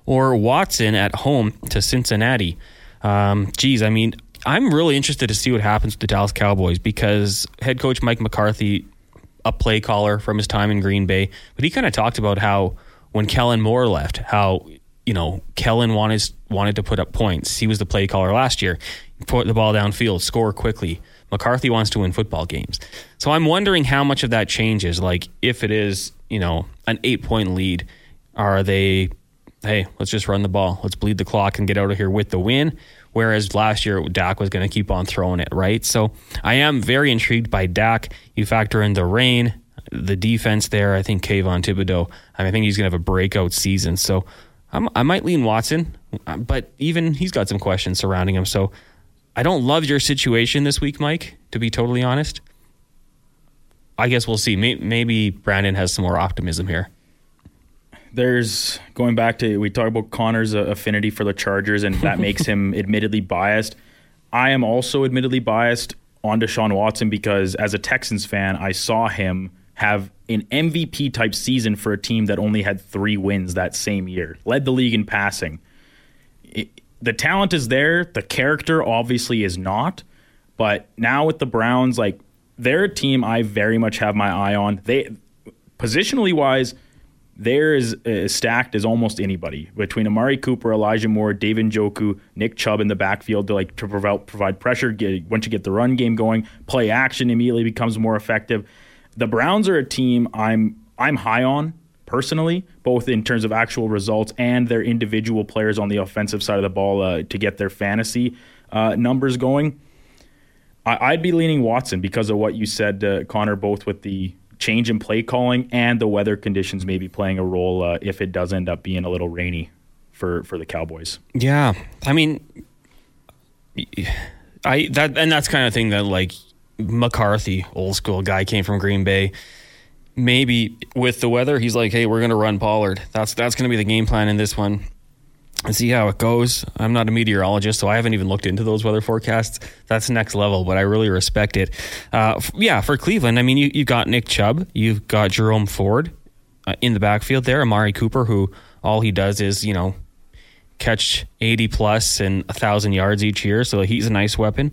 or Watson at home to Cincinnati? Um, geez, I mean, I'm really interested to see what happens with the Dallas Cowboys because head coach Mike McCarthy, a play caller from his time in Green Bay, but he kind of talked about how when Kellen Moore left, how you know Kellen wanted wanted to put up points. He was the play caller last year. Put the ball downfield, score quickly. McCarthy wants to win football games. So I'm wondering how much of that changes. Like if it is, you know, an eight point lead, are they, hey, let's just run the ball. Let's bleed the clock and get out of here with the win. Whereas last year, Dak was going to keep on throwing it, right? So I am very intrigued by Dak. You factor in the rain, the defense there. I think Kayvon Thibodeaux, I, mean, I think he's going to have a breakout season. So I'm, I might lean Watson, but even he's got some questions surrounding him. So I don't love your situation this week, Mike, to be totally honest. I guess we'll see. Maybe Brandon has some more optimism here. there's going back to we talk about Connor's uh, affinity for the Chargers, and that makes him admittedly biased. I am also admittedly biased on Deshaun Watson because as a Texans fan, I saw him have an MVP type season for a team that only had three wins that same year, led the league in passing. It- the talent is there, the character obviously is not, but now with the Browns, like they're a team I very much have my eye on. They positionally wise, they're as, as stacked as almost anybody between Amari Cooper, Elijah Moore, David Njoku, Nick Chubb in the backfield to like to provide provide pressure. Get, once you get the run game going, play action immediately becomes more effective. The Browns are a team I'm I'm high on personally, both in terms of actual results and their individual players on the offensive side of the ball uh, to get their fantasy uh, numbers going. I, I'd be leaning Watson because of what you said, uh, Connor, both with the change in play calling and the weather conditions maybe playing a role uh, if it does end up being a little rainy for, for the Cowboys. Yeah, I mean, I that and that's kind of thing that like McCarthy, old school guy, came from Green Bay. Maybe with the weather, he's like, "Hey, we're gonna run Pollard. That's that's gonna be the game plan in this one." And see how it goes. I'm not a meteorologist, so I haven't even looked into those weather forecasts. That's next level, but I really respect it. Uh, yeah, for Cleveland, I mean, you you got Nick Chubb, you've got Jerome Ford uh, in the backfield there, Amari Cooper, who all he does is you know catch 80 plus and 1,000 yards each year, so he's a nice weapon.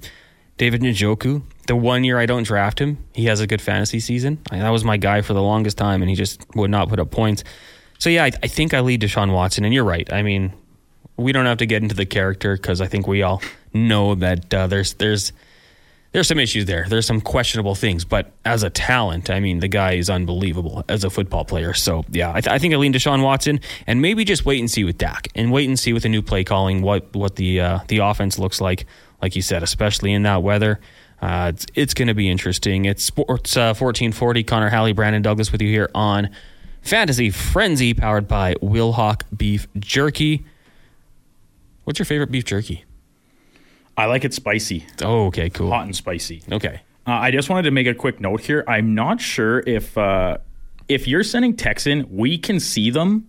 David Njoku, the one year I don't draft him, he has a good fantasy season. I, that was my guy for the longest time, and he just would not put up points. So, yeah, I, I think I lead Deshaun Watson, and you're right. I mean, we don't have to get into the character because I think we all know that uh, there's there's there's some issues there. There's some questionable things, but as a talent, I mean, the guy is unbelievable as a football player. So yeah, I, th- I think I lean Deshaun Watson, and maybe just wait and see with Dak, and wait and see with the new play calling what what the uh, the offense looks like. Like you said, especially in that weather, uh, it's it's going to be interesting. It's sports uh, fourteen forty. Connor Halley, Brandon Douglas with you here on Fantasy Frenzy, powered by Wilhauk Beef Jerky. What's your favorite beef jerky? I like it spicy, Oh, okay, cool. hot and spicy. Okay. Uh, I just wanted to make a quick note here. I'm not sure if uh, if you're sending texts in, we can see them,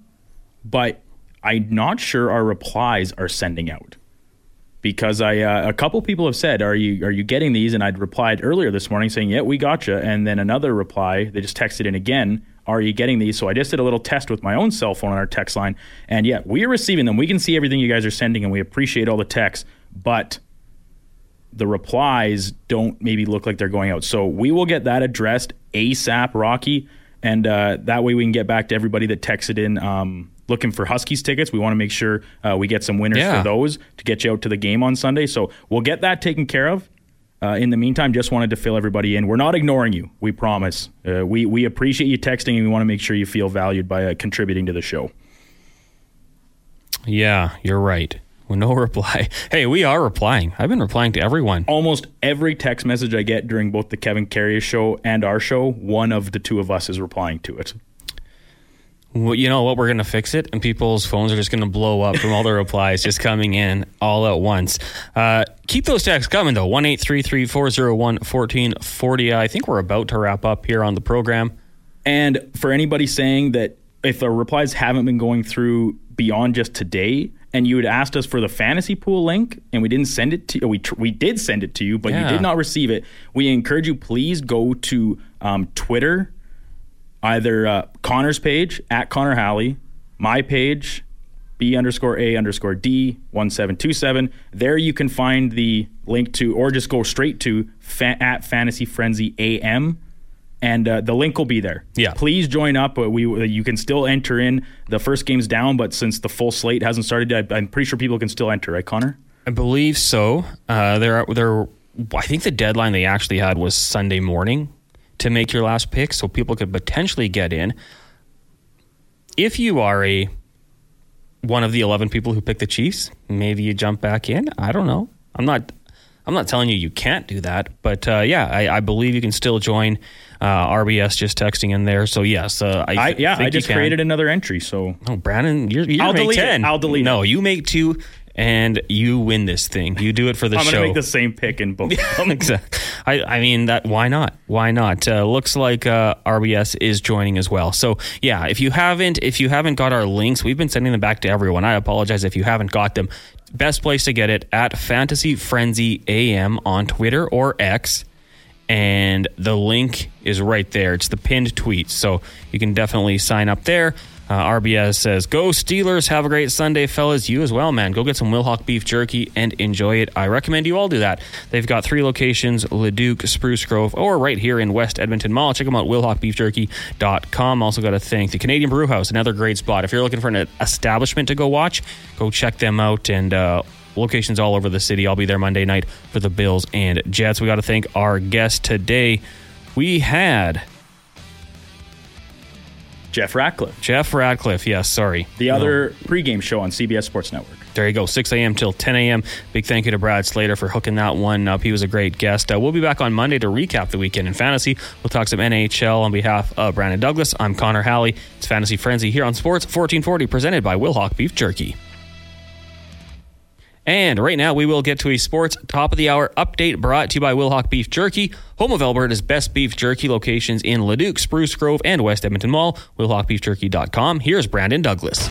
but I'm not sure our replies are sending out. Because I uh, a couple people have said, "Are you are you getting these?" And I'd replied earlier this morning saying, "Yeah, we gotcha." And then another reply, they just texted in again, "Are you getting these?" So I just did a little test with my own cell phone on our text line, and yeah, we are receiving them. We can see everything you guys are sending, and we appreciate all the texts, but the replies don't maybe look like they're going out. So we will get that addressed ASAP, Rocky, and uh, that way we can get back to everybody that texted in. Um, looking for Huskies tickets. We want to make sure uh, we get some winners Yeah. for those to get you out to the game on Sunday. So we'll get that taken care of. Uh, in the meantime, just wanted to fill everybody in. We're not ignoring you. We promise. Uh, we we appreciate you texting, and we want to make sure you feel valued by uh, contributing to the show. Yeah, you're right. Well, no reply. Hey, we are replying. I've been replying to everyone. Almost every text message I get during both the Kevin Karius show and our show, one of the two of us is replying to it. Well, you know what? We're going to fix it, and people's phones are just going to blow up from all the replies just coming in all at once. Uh, keep those texts coming, though. 1 401 1440. I think we're about to wrap up here on the program. And for anybody saying that if the replies haven't been going through beyond just today, and you had asked us for the fantasy pool link, and we didn't send it to we tr- we did send it to you, but you did not receive it. We encourage you please go to um, Twitter, either uh, Connor's page at Connor Halley, my page B underscore A underscore D one seven two seven. There you can find the link to, or just go straight to fa- at Fantasy Frenzy AM, and uh, the link will be there. Yeah. please join up. We you can still enter in. The first game's down, but since the full slate hasn't started, I, I'm pretty sure people can still enter. Right, Connor? I believe so. Uh, there, are, there. I think the deadline they actually had was Sunday morning to make your last pick, so people could potentially get in. If you are a one of the eleven people who picked the Chiefs, maybe you jump back in. I don't know. I'm not. I'm not telling you you can't do that, but uh, yeah, I, I believe you can still join. Uh, RBS just texting in there, so yes, uh, I, I, yeah, think I you just created another entry. So Oh, Brandon, you're, you're I'll make delete it. 10. I'll delete No, it. you make two, and you win this thing. You do it for the I'm show. gonna make the same pick in both. exactly. I, I mean that. Why not? Why not? Uh, looks like uh, RBS is joining as well. So yeah, if you haven't, if you haven't got our links, we've been sending them back to everyone. I apologize if you haven't got them. Best place to get it at Fantasy Frenzy AM on Twitter or X. And the link is right there. It's the pinned tweet. So you can definitely sign up there. Uh, RBS says, Go Steelers. Have a great Sunday, fellas. You as well, man. Go get some Wilhauk beef jerky and enjoy it. I recommend you all do that. They've got three locations Leduc, Spruce Grove, or right here in West Edmonton Mall. Check them out, wilhaukbeefjerky.com. Also, got to thank the Canadian Brew House, another great spot. If you're looking for an establishment to go watch, go check them out. And, uh, locations all over the city. I'll be there Monday night for the Bills and Jets. We got to thank our guest today. We had Jeff Ratcliffe, Jeff Radcliffe. Yes, sorry. the other pregame show on CBS Sports Network. There you go, 6 a.m. till 10 a.m. Big thank you to Brad Slater for hooking that one up. He was a great guest. Uh, we'll be back on Monday to recap the weekend in fantasy. We'll talk some NHL on behalf of Brandon Douglas. I'm Connor Halley. It's Fantasy Frenzy here on Sports 1440, presented by Wilhauk Beef Jerky. And right now, we will get to a sports top of the hour update brought to you by Wilhauk Beef Jerky, home of Alberta's best beef jerky locations in Leduc, Spruce Grove, and West Edmonton Mall. WilhaukBeefJerky.com. Here's Brandon Douglas.